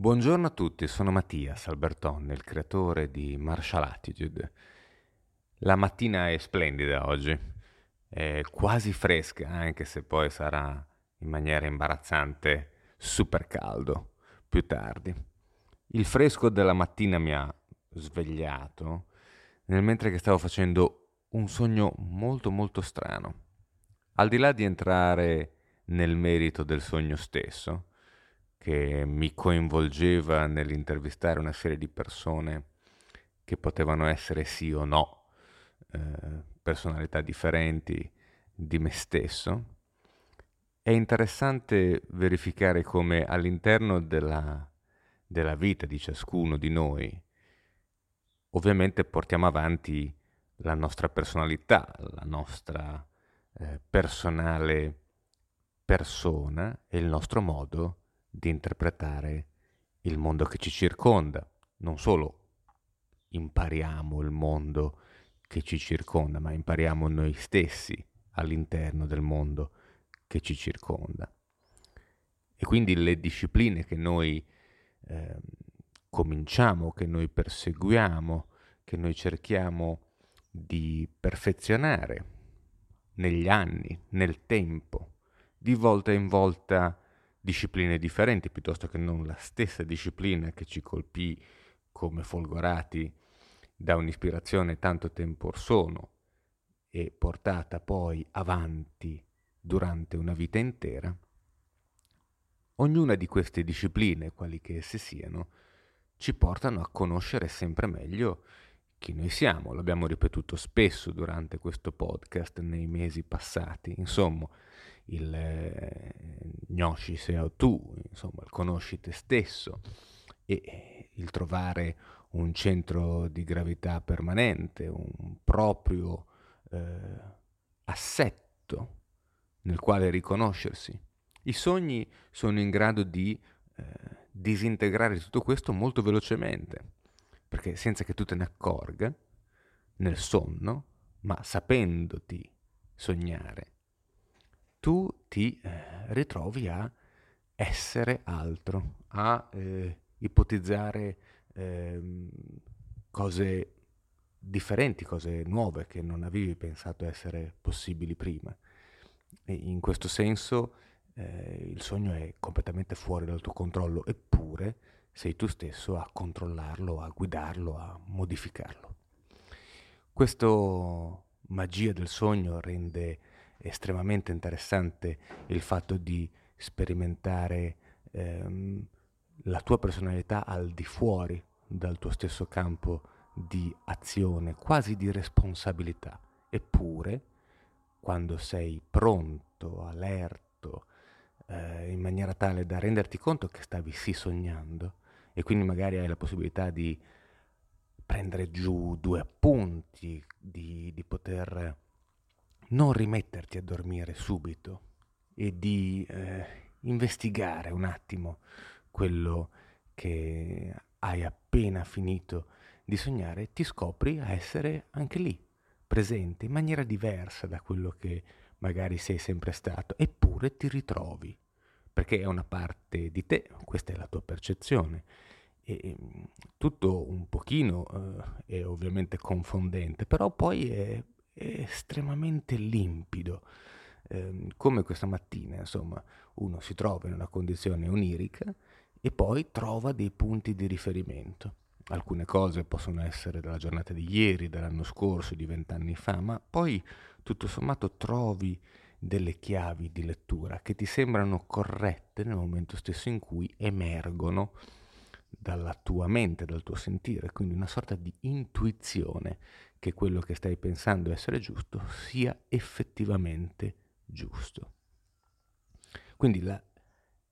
Buongiorno a tutti, sono Mattias Alberton, il creatore di Martial Attitude. La mattina è splendida oggi, è quasi fresca, anche se poi sarà in maniera imbarazzante super caldo più tardi. Il fresco della mattina mi ha svegliato nel mentre che stavo facendo un sogno molto molto strano. Al di là di entrare nel merito del sogno stesso, che mi coinvolgeva nell'intervistare una serie di persone che potevano essere sì o no eh, personalità differenti di me stesso, è interessante verificare come all'interno della, della vita di ciascuno di noi, ovviamente portiamo avanti la nostra personalità, la nostra eh, personale persona e il nostro modo di interpretare il mondo che ci circonda. Non solo impariamo il mondo che ci circonda, ma impariamo noi stessi all'interno del mondo che ci circonda. E quindi le discipline che noi eh, cominciamo, che noi perseguiamo, che noi cerchiamo di perfezionare negli anni, nel tempo, di volta in volta discipline differenti piuttosto che non la stessa disciplina che ci colpì come folgorati da un'ispirazione tanto tempo or sono e portata poi avanti durante una vita intera, ognuna di queste discipline, quali che esse siano, ci portano a conoscere sempre meglio chi noi siamo. L'abbiamo ripetuto spesso durante questo podcast nei mesi passati. Insomma, il eh, gnosci sei tu, insomma, il conosci te stesso e il trovare un centro di gravità permanente, un proprio eh, assetto nel quale riconoscersi. I sogni sono in grado di eh, disintegrare tutto questo molto velocemente, perché senza che tu te ne accorga, nel sonno, ma sapendoti sognare, tu ti eh, ritrovi a essere altro, a eh, ipotizzare eh, cose differenti, cose nuove che non avevi pensato essere possibili prima. E in questo senso eh, il sogno è completamente fuori dal tuo controllo, eppure sei tu stesso a controllarlo, a guidarlo, a modificarlo. Questa magia del sogno rende estremamente interessante il fatto di sperimentare ehm, la tua personalità al di fuori dal tuo stesso campo di azione, quasi di responsabilità. Eppure, quando sei pronto, allerto, eh, in maniera tale da renderti conto che stavi sì sognando, e quindi magari hai la possibilità di prendere giù due appunti, di, di poter non rimetterti a dormire subito e di eh, investigare un attimo quello che hai appena finito di sognare, ti scopri a essere anche lì, presente in maniera diversa da quello che magari sei sempre stato, eppure ti ritrovi, perché è una parte di te, questa è la tua percezione. E tutto un pochino eh, è ovviamente confondente, però poi è estremamente limpido. Eh, come questa mattina, insomma, uno si trova in una condizione onirica e poi trova dei punti di riferimento. Alcune cose possono essere della giornata di ieri, dell'anno scorso, di vent'anni fa, ma poi tutto sommato trovi delle chiavi di lettura che ti sembrano corrette nel momento stesso in cui emergono dalla tua mente, dal tuo sentire, quindi una sorta di intuizione che quello che stai pensando essere giusto sia effettivamente giusto. Quindi la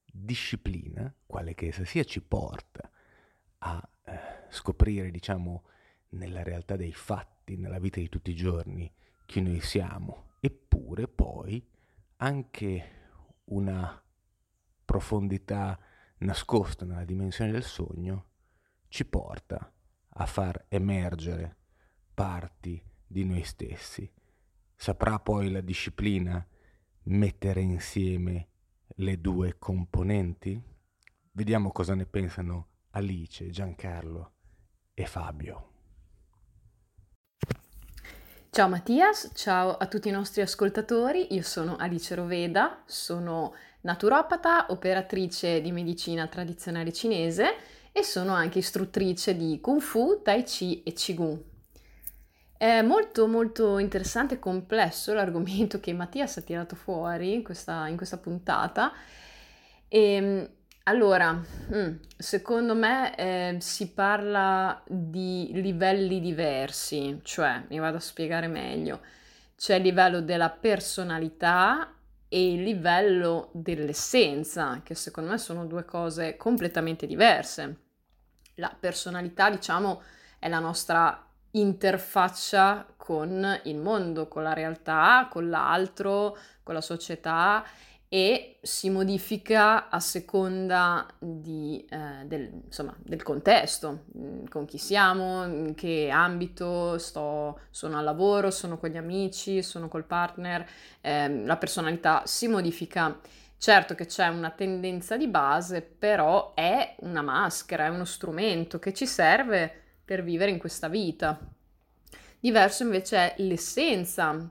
disciplina, quale che essa sia, ci porta a eh, scoprire, diciamo, nella realtà dei fatti, nella vita di tutti i giorni, chi noi siamo, eppure poi anche una profondità nascosta nella dimensione del sogno ci porta a far emergere parti di noi stessi. Saprà poi la disciplina mettere insieme le due componenti? Vediamo cosa ne pensano Alice, Giancarlo e Fabio. Ciao Mattias, ciao a tutti i nostri ascoltatori, io sono Alice Roveda, sono naturopata, operatrice di medicina tradizionale cinese e sono anche istruttrice di Kung Fu, Tai Chi e Qigong. È molto molto interessante e complesso l'argomento che Mattias ha tirato fuori in questa, in questa puntata. E, ehm, allora, mm, secondo me eh, si parla di livelli diversi, cioè mi vado a spiegare meglio. C'è il livello della personalità e il livello dell'essenza, che secondo me sono due cose completamente diverse. La personalità, diciamo, è la nostra interfaccia con il mondo, con la realtà, con l'altro, con la società e si modifica a seconda di, eh, del, insomma, del, contesto, mm, con chi siamo, in che ambito sto, sono al lavoro, sono con gli amici, sono col partner, eh, la personalità si modifica. Certo che c'è una tendenza di base, però è una maschera, è uno strumento che ci serve per vivere in questa vita. Diverso invece è l'essenza,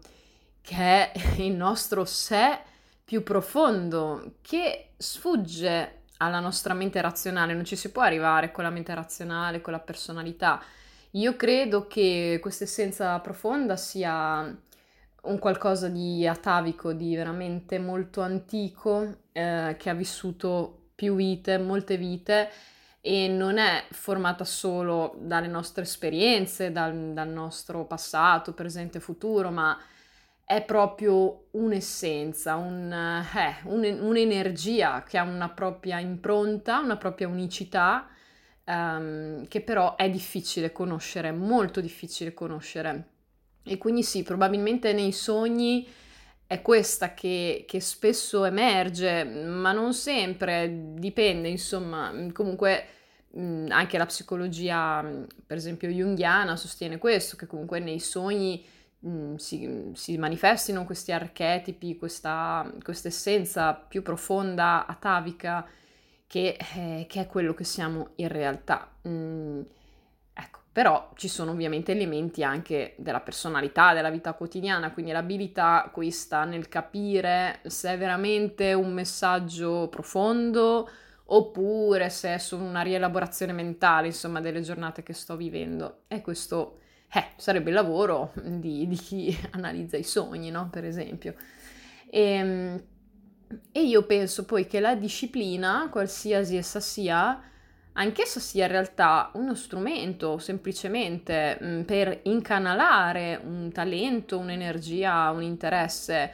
che è il nostro sé più profondo, che sfugge alla nostra mente razionale, non ci si può arrivare con la mente razionale, con la personalità. Io credo che questa essenza profonda sia un qualcosa di atavico, di veramente molto antico, eh, che ha vissuto più vite, molte vite e non è formata solo dalle nostre esperienze, dal, dal nostro passato, presente e futuro, ma è proprio un'essenza, un, eh, un, un'energia che ha una propria impronta, una propria unicità, um, che però è difficile conoscere, molto difficile conoscere. E quindi sì, probabilmente nei sogni è questa che, che spesso emerge, ma non sempre, dipende, insomma, comunque anche la psicologia, per esempio junghiana, sostiene questo, che comunque nei sogni mh, si, si, manifestino questi archetipi, questa essenza più profonda, atavica, che, eh, che, è quello che siamo in realtà. Ecco, però ci sono ovviamente elementi anche della personalità, della vita quotidiana, quindi l'abilità qui sta nel capire se è veramente un messaggio profondo oppure se è solo una rielaborazione mentale, insomma, delle giornate che sto vivendo. E questo eh, sarebbe il lavoro di, di, chi analizza i sogni, no? Per esempio. E, ehm, e io penso poi che la disciplina, qualsiasi essa sia, anch'essa sia in realtà uno strumento semplicemente mh, mm, per incanalare un talento, un'energia, un interesse.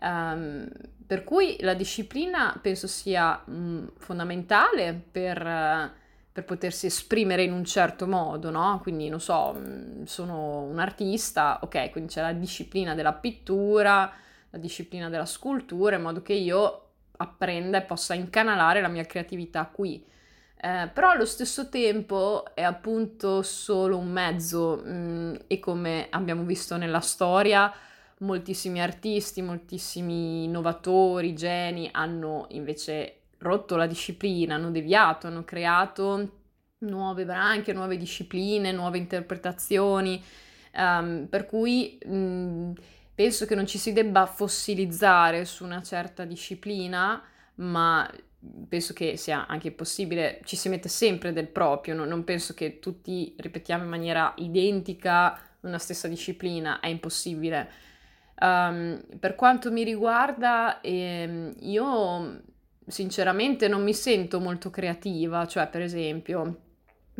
Um, per cui la disciplina penso sia mh, mm, fondamentale per, per, potersi esprimere in un certo modo, no? Quindi, non so, mh, mm, sono un artista, ok, quindi c'è la disciplina della pittura, la disciplina della scultura, in modo che io apprenda e possa incanalare la mia creatività qui. Eh, però allo stesso tempo è appunto solo un mezzo mh, mm, e come abbiamo visto nella storia, moltissimi artisti, moltissimi innovatori, geni hanno invece rotto la disciplina, hanno deviato, hanno creato nuove branche, nuove discipline, nuove interpretazioni, um, per cui mh, penso che non ci si debba fossilizzare su una certa disciplina, ma penso che sia anche possibile, ci si mette sempre del proprio, no? non penso che tutti ripetiamo in maniera identica una stessa disciplina, è impossibile Um, per quanto mi riguarda, ehm, io sinceramente non mi sento molto creativa, cioè per esempio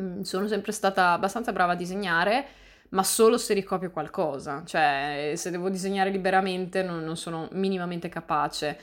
mm, sono sempre stata abbastanza brava a disegnare, ma solo se ricopio qualcosa, cioè se devo disegnare liberamente non, non sono minimamente capace.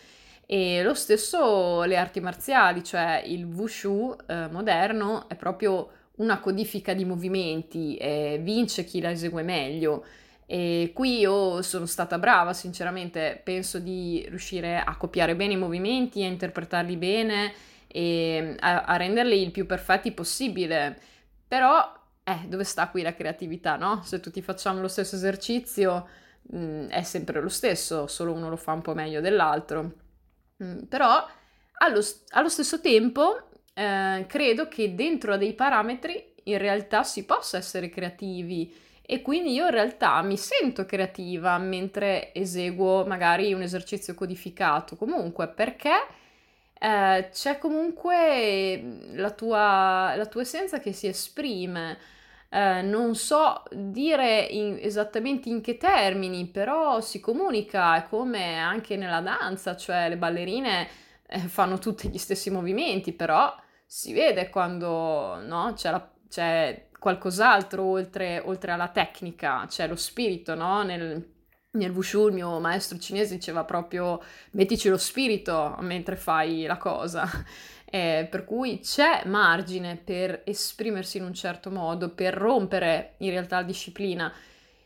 E lo stesso le arti marziali, cioè il wushu eh, moderno è proprio una codifica di movimenti e vince chi la esegue meglio. E qui io sono stata brava, sinceramente, penso di riuscire a copiare bene i movimenti, a interpretarli bene e a, a renderli il più perfetti possibile. Però, eh, dove sta qui la creatività, no? Se tutti facciamo lo stesso esercizio, mh, mm, è sempre lo stesso, solo uno lo fa un po' meglio dell'altro. Mm, però, allo, allo stesso tempo, eh, credo che dentro a dei parametri in realtà si possa essere creativi e quindi io in realtà mi sento creativa mentre eseguo magari un esercizio codificato, comunque perché eh, c'è comunque la tua, la tua essenza che si esprime. Eh, non so dire in, esattamente in che termini, però si comunica, come anche nella danza, cioè le ballerine eh, fanno tutti gli stessi movimenti, però si vede quando no, c'è, la, c'è qualcos'altro oltre, oltre, alla tecnica, c'è lo spirito, no? Nel, nel Wushu il mio maestro cinese diceva proprio mettici lo spirito mentre fai la cosa. Eh, per cui c'è margine per esprimersi in un certo modo, per rompere in realtà la disciplina.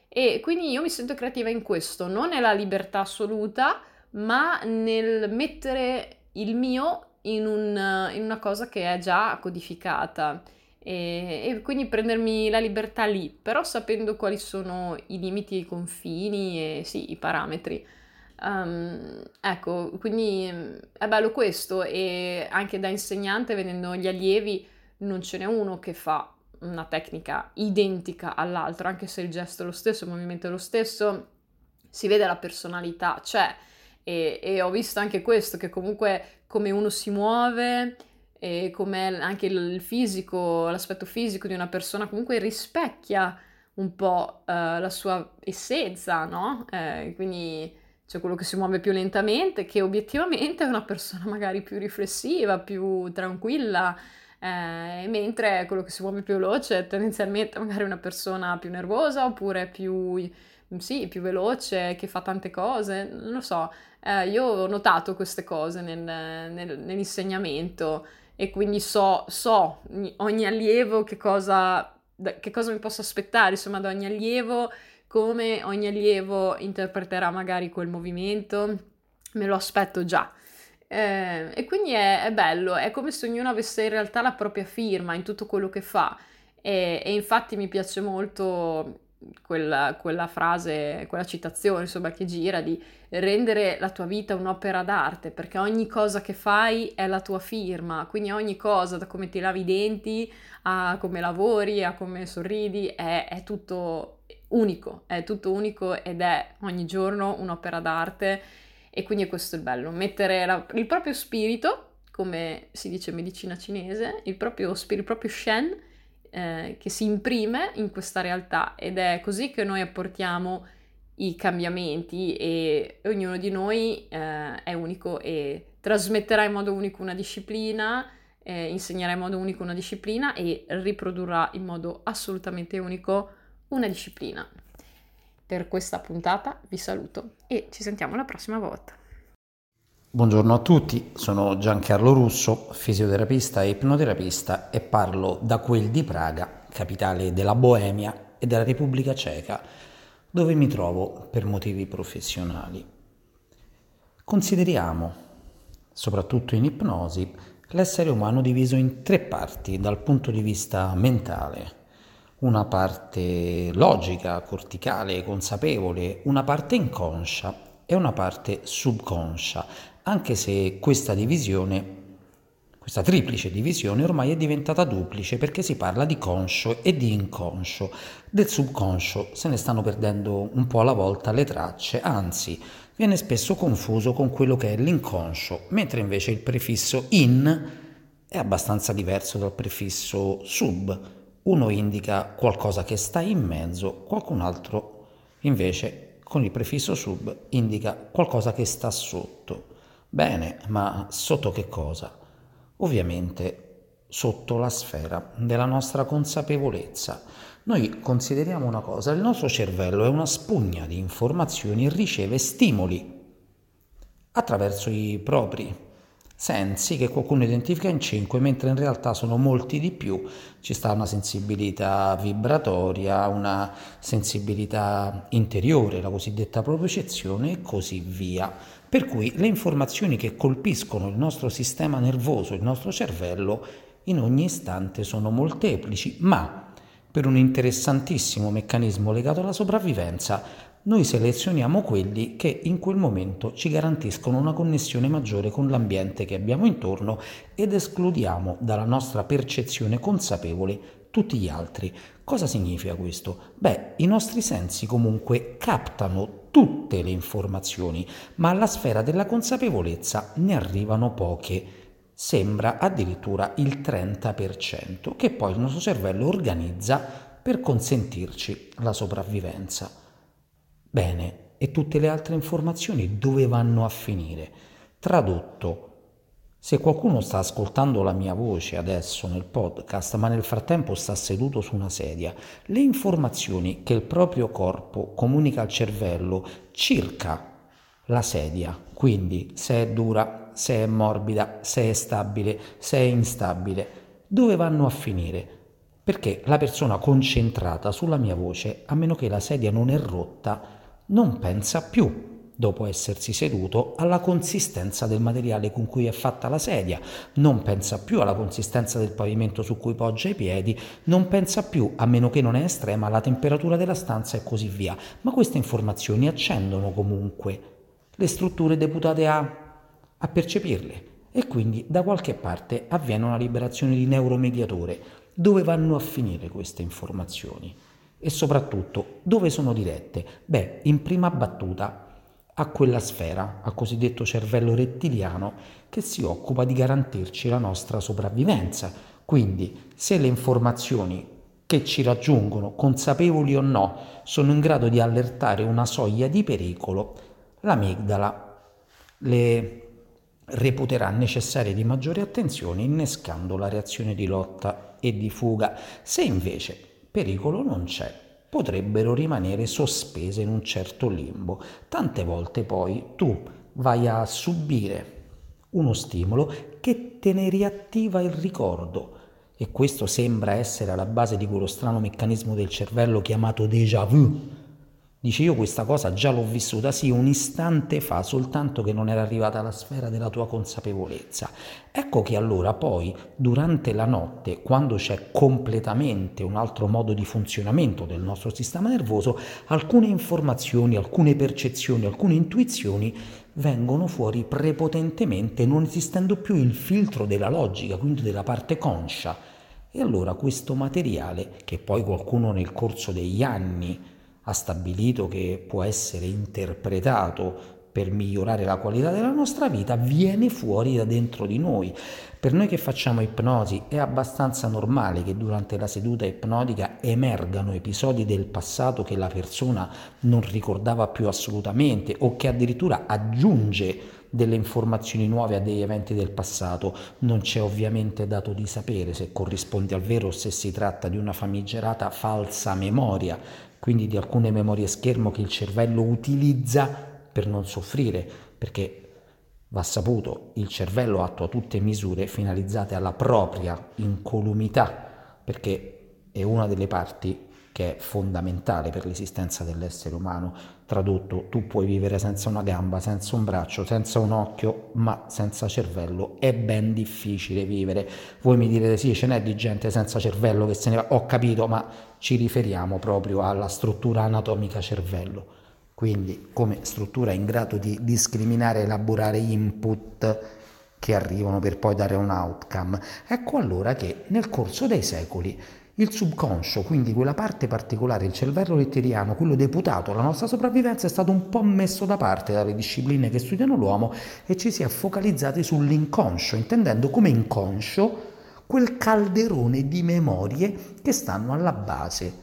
E quindi io mi sento creativa in questo, non nella libertà assoluta, ma nel mettere il mio in, un, in una cosa che è già codificata. E, e, quindi prendermi la libertà lì, però sapendo quali sono i limiti i confini e sì, i parametri. Um, ecco, quindi è bello questo e anche da insegnante vedendo gli allievi non ce n'è uno che fa una tecnica identica all'altro, anche se il gesto è lo stesso, il movimento è lo stesso, si vede la personalità, c'è e, e ho visto anche questo, che comunque come uno si muove e come anche il fisico, l'aspetto fisico di una persona comunque rispecchia un po' uh, la sua essenza, no? Eh, quindi c'è quello che si muove più lentamente, che obiettivamente è una persona magari più riflessiva, più tranquilla, eh, mentre quello che si muove più veloce è tendenzialmente magari una persona più nervosa oppure più, sì, più veloce, che fa tante cose, non lo so. Eh, io ho notato queste cose nel, nel, nell'insegnamento e quindi so, so ogni allievo che cosa, che cosa mi posso aspettare, insomma, da ogni allievo come ogni allievo interpreterà magari quel movimento, me lo aspetto già. Eh, e quindi è, è, bello, è come se ognuno avesse in realtà la propria firma in tutto quello che fa. E, e infatti mi piace molto quella, quella, frase, quella citazione insomma che gira di rendere la tua vita un'opera d'arte perché ogni cosa che fai è la tua firma, quindi ogni cosa da come ti lavi i denti a come lavori a come sorridi è, è tutto unico, è tutto unico ed è ogni giorno un'opera d'arte e quindi questo è il bello, mettere la, il proprio spirito, come si dice in medicina cinese, il proprio spirito, il proprio shen, eh, che si imprime in questa realtà ed è così che noi apportiamo i cambiamenti e ognuno di noi eh, è unico e trasmetterà in modo unico una disciplina, eh, insegnerà in modo unico una disciplina e riprodurrà in modo assolutamente unico una disciplina. Per questa puntata vi saluto e ci sentiamo la prossima volta. Buongiorno a tutti, sono Giancarlo Russo, fisioterapista e ipnoterapista e parlo da quel di Praga, capitale della Boemia e della Repubblica Ceca, dove mi trovo per motivi professionali. Consideriamo, soprattutto in ipnosi, l'essere umano diviso in tre parti dal punto di vista mentale una parte logica, corticale, consapevole, una parte inconscia e una parte subconscia, anche se questa divisione, questa triplice divisione ormai è diventata duplice perché si parla di conscio e di inconscio. Del subconscio se ne stanno perdendo un po' alla volta le tracce, anzi viene spesso confuso con quello che è l'inconscio, mentre invece il prefisso in è abbastanza diverso dal prefisso sub uno indica qualcosa che sta in mezzo, qualcun altro invece con il prefisso sub indica qualcosa che sta sotto. Bene, ma sotto che cosa? Ovviamente sotto la sfera della nostra consapevolezza. Noi consideriamo una cosa, il nostro cervello è una spugna di informazioni e riceve stimoli attraverso i propri sensi che qualcuno identifica in 5, mentre in realtà sono molti di più. Ci sta una sensibilità vibratoria, una sensibilità interiore, la cosiddetta propriocezione e così via. Per cui le informazioni che colpiscono il nostro sistema nervoso, il nostro cervello, in ogni istante sono molteplici, ma per un interessantissimo meccanismo legato alla sopravvivenza, noi selezioniamo quelli che in quel momento ci garantiscono una connessione maggiore con l'ambiente che abbiamo intorno ed escludiamo dalla nostra percezione consapevole tutti gli altri. Cosa significa questo? Beh, i nostri sensi comunque captano tutte le informazioni, ma alla sfera della consapevolezza ne arrivano poche. Sembra addirittura il 30%, che poi il nostro cervello organizza per consentirci la sopravvivenza. Bene, e tutte le altre informazioni dove vanno a finire? Tradotto, se qualcuno sta ascoltando la mia voce adesso nel podcast, ma nel frattempo sta seduto su una sedia, le informazioni che il proprio corpo comunica al cervello circa la sedia, quindi se è dura, se è morbida, se è stabile, se è instabile, dove vanno a finire? Perché la persona concentrata sulla mia voce, a meno che la sedia non è rotta, non pensa più, dopo essersi seduto, alla consistenza del materiale con cui è fatta la sedia, non pensa più alla consistenza del pavimento su cui poggia i piedi, non pensa più, a meno che non è estrema, alla temperatura della stanza e così via. Ma queste informazioni accendono comunque le strutture deputate a, a percepirle e quindi da qualche parte avviene una liberazione di neuromediatore. Dove vanno a finire queste informazioni? E soprattutto, dove sono dirette? Beh, in prima battuta a quella sfera, al cosiddetto cervello rettiliano, che si occupa di garantirci la nostra sopravvivenza. Quindi, se le informazioni che ci raggiungono, consapevoli o no, sono in grado di allertare una soglia di pericolo, l'amigdala le reputerà necessarie di maggiore attenzione innescando la reazione di lotta e di fuga. Se invece pericolo non c'è, potrebbero rimanere sospese in un certo limbo. Tante volte poi tu vai a subire uno stimolo che te ne riattiva il ricordo. E questo sembra essere alla base di quello strano meccanismo del cervello chiamato déjà vu Dice io questa cosa già l'ho vissuta, sì, un istante fa, soltanto che non era arrivata alla sfera della tua consapevolezza. Ecco che allora poi, durante la notte, quando c'è completamente un altro modo di funzionamento del nostro sistema nervoso, alcune informazioni, alcune percezioni, alcune intuizioni vengono fuori prepotentemente, non esistendo più il filtro della logica, quindi della parte conscia. E allora questo materiale, che poi qualcuno nel corso degli anni, ha stabilito che può essere interpretato per migliorare la qualità della nostra vita viene fuori da dentro di noi. Per noi che facciamo ipnosi è abbastanza normale che durante la seduta ipnotica emergano episodi del passato che la persona non ricordava più assolutamente o che addirittura aggiunge delle informazioni nuove a degli eventi del passato. Non c'è ovviamente dato di sapere se corrisponde al vero o se si tratta di una famigerata falsa memoria, quindi di alcune memorie schermo che il cervello utilizza per non soffrire, perché va saputo, il cervello attua tutte misure finalizzate alla propria incolumità, perché è una delle parti che è fondamentale per l'esistenza dell'essere umano. Tradotto, tu puoi vivere senza una gamba, senza un braccio, senza un occhio, ma senza cervello è ben difficile vivere. Voi mi direte sì, ce n'è di gente senza cervello che se ne va, ho capito, ma ci riferiamo proprio alla struttura anatomica cervello. Quindi come struttura in grado di discriminare e elaborare input che arrivano per poi dare un outcome. Ecco allora che nel corso dei secoli il subconscio, quindi quella parte particolare, il cervello rettiliano, quello deputato alla nostra sopravvivenza, è stato un po' messo da parte dalle discipline che studiano l'uomo e ci si è focalizzati sull'inconscio, intendendo come inconscio quel calderone di memorie che stanno alla base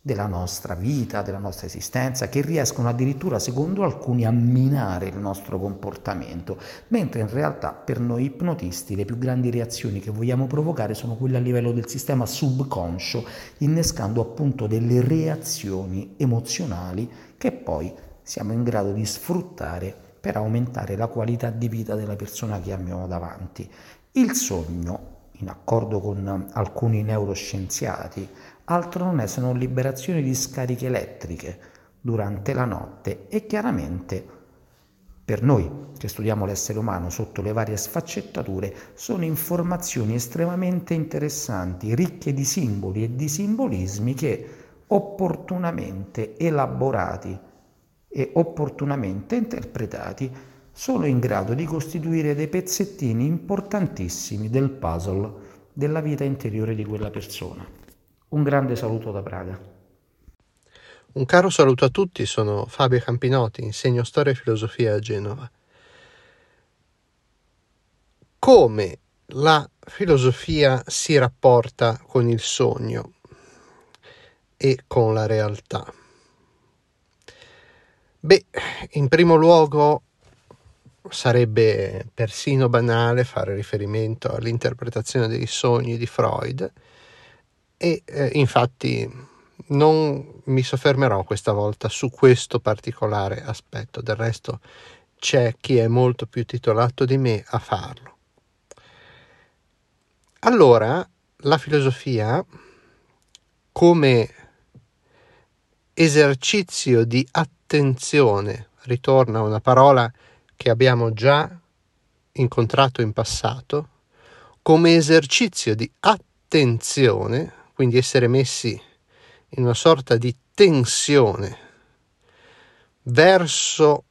della nostra vita, della nostra esistenza, che riescono addirittura, secondo alcuni, a minare il nostro comportamento, mentre in realtà per noi ipnotisti le più grandi reazioni che vogliamo provocare sono quelle a livello del sistema subconscio, innescando appunto delle reazioni emozionali che poi siamo in grado di sfruttare per aumentare la qualità di vita della persona che abbiamo davanti. Il sogno, in accordo con alcuni neuroscienziati, altro non è se non liberazione di scariche elettriche durante la notte e chiaramente per noi che studiamo l'essere umano sotto le varie sfaccettature sono informazioni estremamente interessanti, ricche di simboli e di simbolismi che opportunamente elaborati e opportunamente interpretati sono in grado di costituire dei pezzettini importantissimi del puzzle della vita interiore di quella persona. Un grande saluto da Praga. Un caro saluto a tutti, sono Fabio Campinotti, insegno storia e filosofia a Genova. Come la filosofia si rapporta con il sogno e con la realtà? Beh, in primo luogo sarebbe persino banale fare riferimento all'interpretazione dei sogni di Freud e eh, infatti non mi soffermerò questa volta su questo particolare aspetto, del resto c'è chi è molto più titolato di me a farlo. Allora, la filosofia come esercizio di attenzione, ritorna una parola che abbiamo già incontrato in passato, come esercizio di attenzione, quindi essere messi in una sorta di tensione verso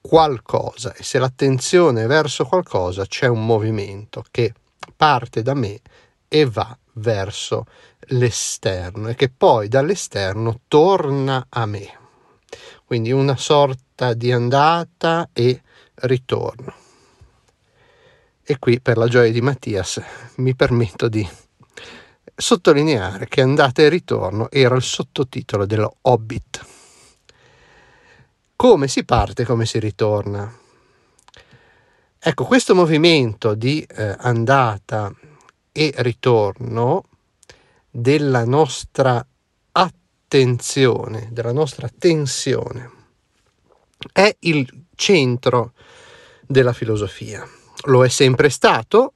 qualcosa e se l'attenzione è verso qualcosa c'è un movimento che parte da me e va verso l'esterno e che poi dall'esterno torna a me. Quindi una sorta di andata e ritorno. E qui per la gioia di Mattias mi permetto di sottolineare che andata e ritorno era il sottotitolo dello Hobbit. Come si parte, come si ritorna. Ecco, questo movimento di eh, andata e ritorno della nostra attenzione, della nostra tensione. È il centro della filosofia. Lo è sempre stato.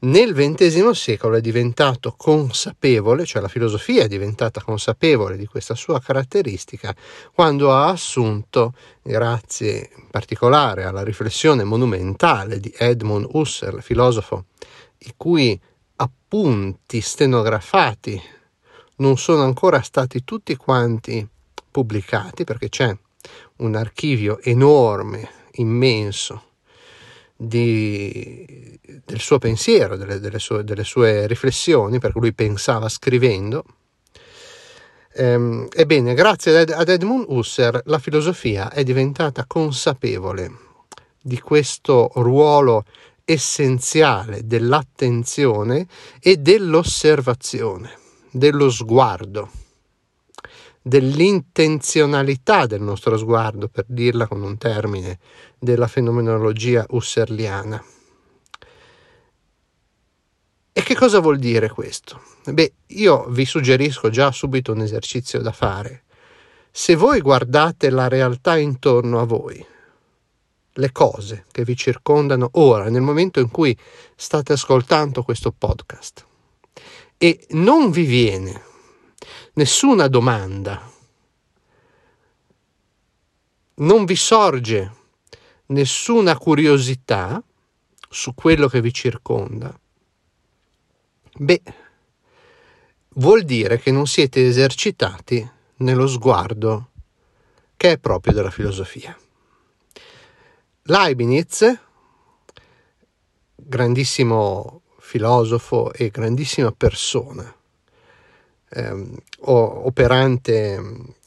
Nel XX secolo è diventato consapevole, cioè la filosofia è diventata consapevole di questa sua caratteristica quando ha assunto, grazie in particolare alla riflessione monumentale di Edmund Husserl, filosofo i cui appunti stenografati non sono ancora stati tutti quanti pubblicati perché c'è un archivio enorme, immenso di, del suo pensiero, delle, delle, sue, delle, sue, riflessioni, perché lui pensava scrivendo. Ehm, ebbene, grazie ad, Edmund Husserl la filosofia è diventata consapevole di questo ruolo essenziale dell'attenzione e dell'osservazione dello sguardo, dell'intenzionalità del nostro sguardo, per dirla con un termine della fenomenologia husserliana. E che cosa vuol dire questo? Beh, io vi suggerisco già subito un esercizio da fare. Se voi guardate la realtà intorno a voi, le cose che vi circondano ora, nel momento in cui state ascoltando questo podcast, e non vi viene nessuna domanda, non vi sorge nessuna curiosità su quello che vi circonda, beh, vuol dire che non siete esercitati nello sguardo che è proprio della filosofia. Leibniz, grandissimo filosofo e grandissima persona, ehm, operante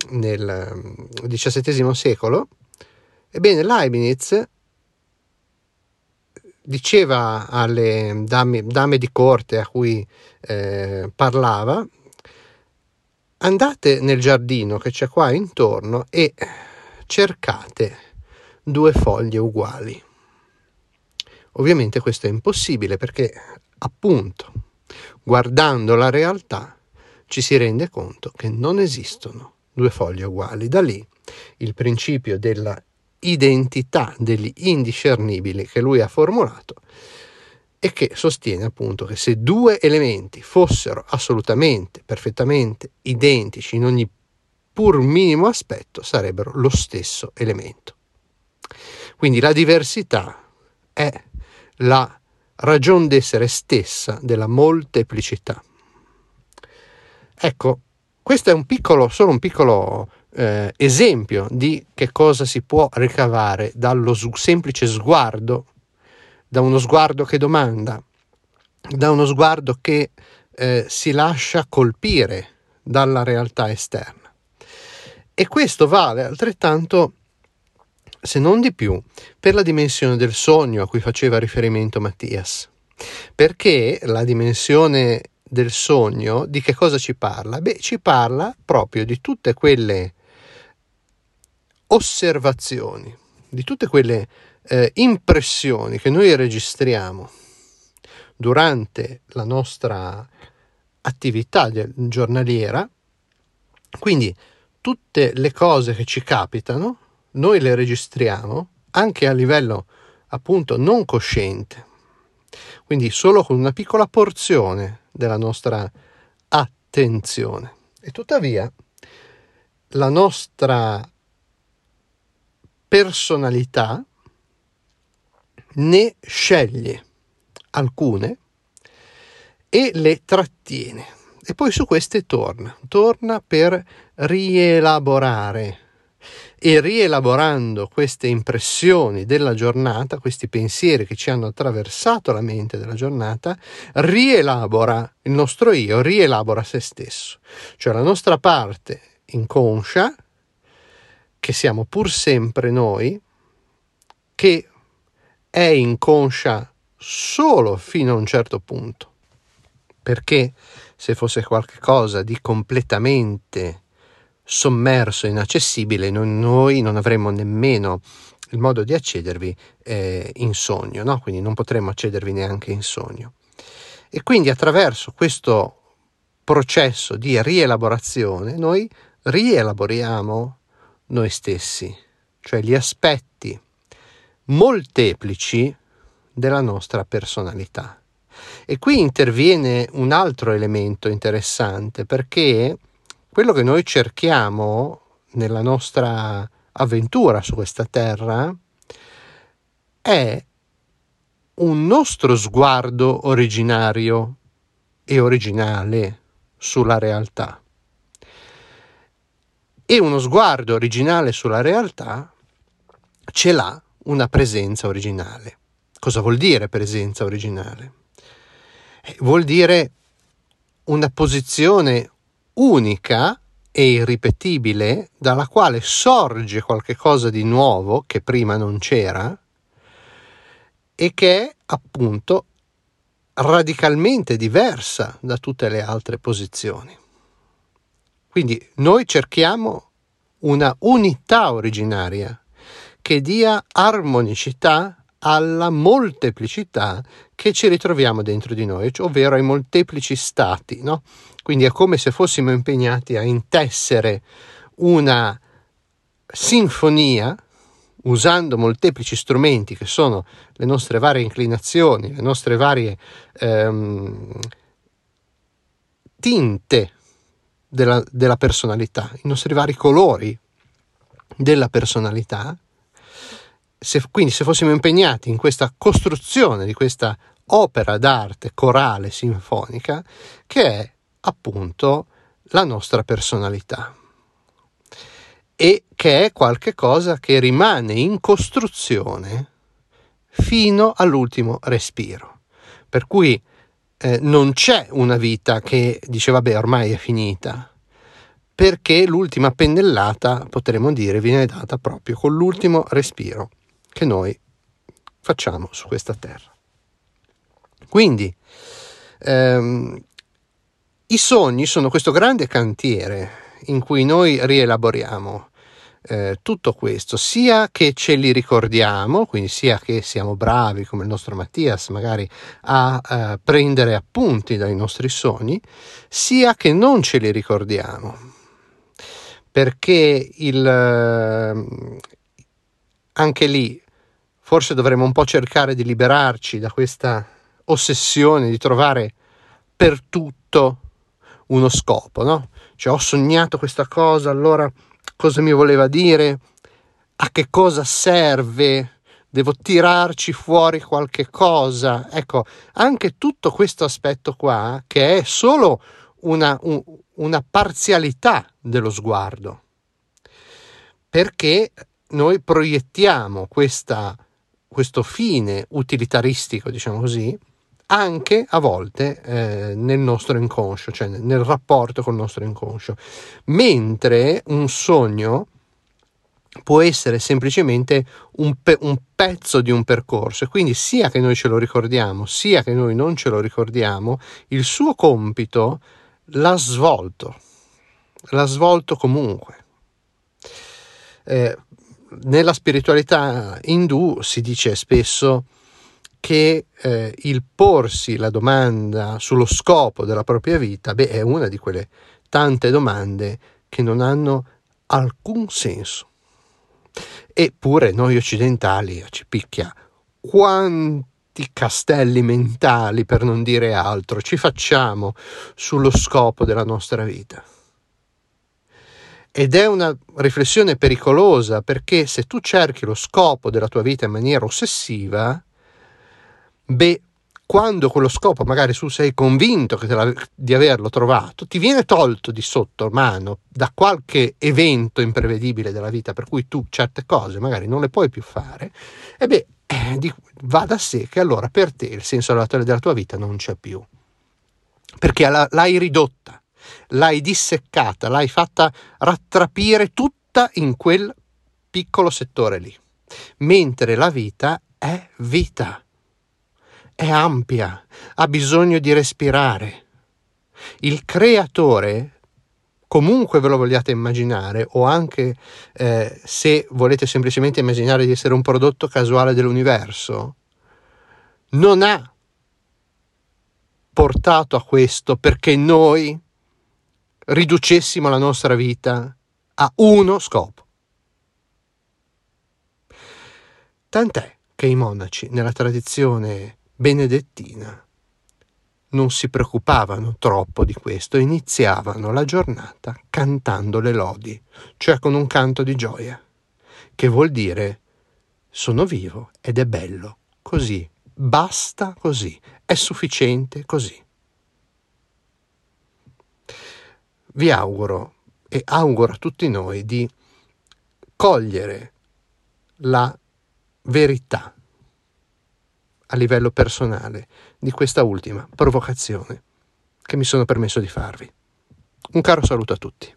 nel XVII secolo, ebbene Leibniz diceva alle dame, dame, di corte a cui eh, parlava, andate nel giardino che c'è qua intorno e cercate due foglie uguali. Ovviamente questo è impossibile perché appunto, guardando la realtà, ci si rende conto che non esistono due foglie uguali. Da lì il principio della identità degli indiscernibili che lui ha formulato e che sostiene appunto che se due elementi fossero assolutamente, perfettamente identici in ogni pur minimo aspetto, sarebbero lo stesso elemento. Quindi la diversità è la ragion d'essere stessa della molteplicità. Ecco, questo è un piccolo, solo un piccolo eh, esempio di che cosa si può ricavare dallo s- semplice sguardo, da uno sguardo che domanda, da uno sguardo che eh, si lascia colpire dalla realtà esterna. E questo vale altrettanto, se non di più, per la dimensione del sogno a cui faceva riferimento Mattias. Perché la dimensione del sogno di che cosa ci parla? Beh, ci parla proprio di tutte quelle osservazioni, di tutte quelle eh, impressioni che noi registriamo durante la nostra attività giornaliera, quindi tutte le cose che ci capitano, noi le registriamo anche a livello appunto non cosciente, quindi solo con una piccola porzione della nostra attenzione. E tuttavia la nostra personalità ne sceglie alcune e le trattiene. E poi su queste torna, torna per rielaborare e rielaborando queste impressioni della giornata, questi pensieri che ci hanno attraversato la mente della giornata, rielabora il nostro io, rielabora se stesso, cioè la nostra parte inconscia che siamo pur sempre noi, che è inconscia solo fino a un certo punto, perché se fosse qualcosa di completamente sommerso, inaccessibile, noi non avremmo nemmeno il modo di accedervi eh, in sogno, no? quindi non potremmo accedervi neanche in sogno. E quindi attraverso questo processo di rielaborazione noi rielaboriamo noi stessi, cioè gli aspetti molteplici della nostra personalità. E qui interviene un altro elemento interessante perché quello che noi cerchiamo nella nostra avventura su questa terra è un nostro sguardo originario e originale sulla realtà e uno sguardo originale sulla realtà ce l'ha una presenza originale. Cosa vuol dire presenza originale? Eh, vuol dire una posizione unica e irripetibile dalla quale sorge qualcosa di nuovo che prima non c'era e che è appunto radicalmente diversa da tutte le altre posizioni. Quindi noi cerchiamo una unità originaria che dia armonicità alla molteplicità che ci ritroviamo dentro di noi, ovvero ai molteplici stati. No? Quindi è come se fossimo impegnati a intessere una sinfonia usando molteplici strumenti che sono le nostre varie inclinazioni, le nostre varie ehm, tinte della, della personalità, i nostri vari colori della personalità. Se, quindi se fossimo impegnati in questa costruzione di questa opera d'arte corale sinfonica che è appunto la nostra personalità. E che è qualcosa che rimane in costruzione fino all'ultimo respiro. Per cui eh, non c'è una vita che dice vabbè ormai è finita, perché l'ultima pennellata, potremmo dire, viene data proprio con l'ultimo respiro che noi facciamo su questa terra. Quindi ehm, i sogni sono questo grande cantiere in cui noi rielaboriamo eh, tutto questo, sia che ce li ricordiamo, quindi sia che siamo bravi come il nostro Mattias magari a eh, prendere appunti dai nostri sogni, sia che non ce li ricordiamo, perché il, anche lì forse dovremmo un po' cercare di liberarci da questa ossessione di trovare per tutto uno scopo, no? Cioè ho sognato questa cosa, allora cosa mi voleva dire, a che cosa serve, devo tirarci fuori qualche cosa. Ecco, anche tutto questo aspetto qua, che è solo una, un, una parzialità dello sguardo, perché noi proiettiamo questa, questo fine utilitaristico, diciamo così, anche a volte eh, nel nostro inconscio, cioè nel rapporto col nostro inconscio, mentre un sogno può essere semplicemente un, pe- un, pezzo di un percorso. E quindi sia che noi ce lo ricordiamo sia che noi non ce lo ricordiamo, il suo compito l'ha svolto, l'ha svolto comunque. Eh, nella spiritualità indù si dice spesso che eh, il porsi la domanda sullo scopo della propria vita, beh, è una di quelle tante domande che non hanno alcun senso. Eppure noi occidentali ci picchia quanti castelli mentali, per non dire altro, ci facciamo sullo scopo della nostra vita. Ed è una riflessione pericolosa perché se tu cerchi lo scopo della tua vita in maniera ossessiva, beh, quando quello scopo magari tu sei convinto di averlo trovato, ti viene tolto di sotto mano da qualche evento imprevedibile della vita per cui tu certe cose magari non le puoi più fare, e beh, eh, di, va da sé che allora per te il senso della tua vita non c'è più. Perché la, l'hai ridotta, l'hai disseccata, l'hai fatta rattrapire tutta in quel piccolo settore lì. Mentre la vita è vita è ampia, ha bisogno di respirare. Il creatore, comunque ve lo vogliate immaginare, o anche eh, se volete semplicemente immaginare di essere un prodotto casuale dell'universo, non ha portato a questo perché noi riducessimo la nostra vita a uno scopo. Tant'è che i monaci nella tradizione benedettina. Non si preoccupavano troppo di questo, iniziavano la giornata cantando le lodi, cioè con un canto di gioia, che vuol dire sono vivo ed è bello, così, basta così, è sufficiente così. Vi auguro e auguro a tutti noi di cogliere la verità a livello personale di questa ultima provocazione che mi sono permesso di farvi. Un caro saluto a tutti.